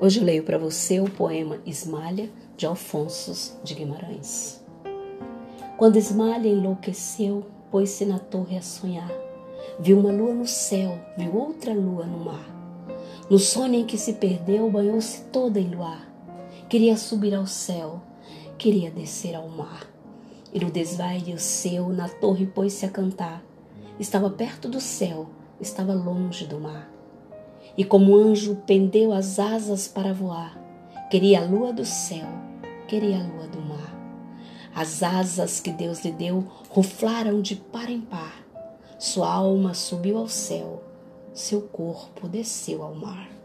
Hoje leio para você o poema Esmalha de Alfonso de Guimarães. Quando Esmalha enlouqueceu, pôs-se na torre a sonhar. Viu uma lua no céu, viu outra lua no mar. No sonho em que se perdeu, banhou-se toda em luar. Queria subir ao céu, queria descer ao mar. E no desvaio seu, na torre pôs-se a cantar. Estava perto do céu, estava longe do mar. E como anjo pendeu as asas para voar. Queria a lua do céu, queria a lua do mar. As asas que Deus lhe deu ruflaram de par em par. Sua alma subiu ao céu, seu corpo desceu ao mar.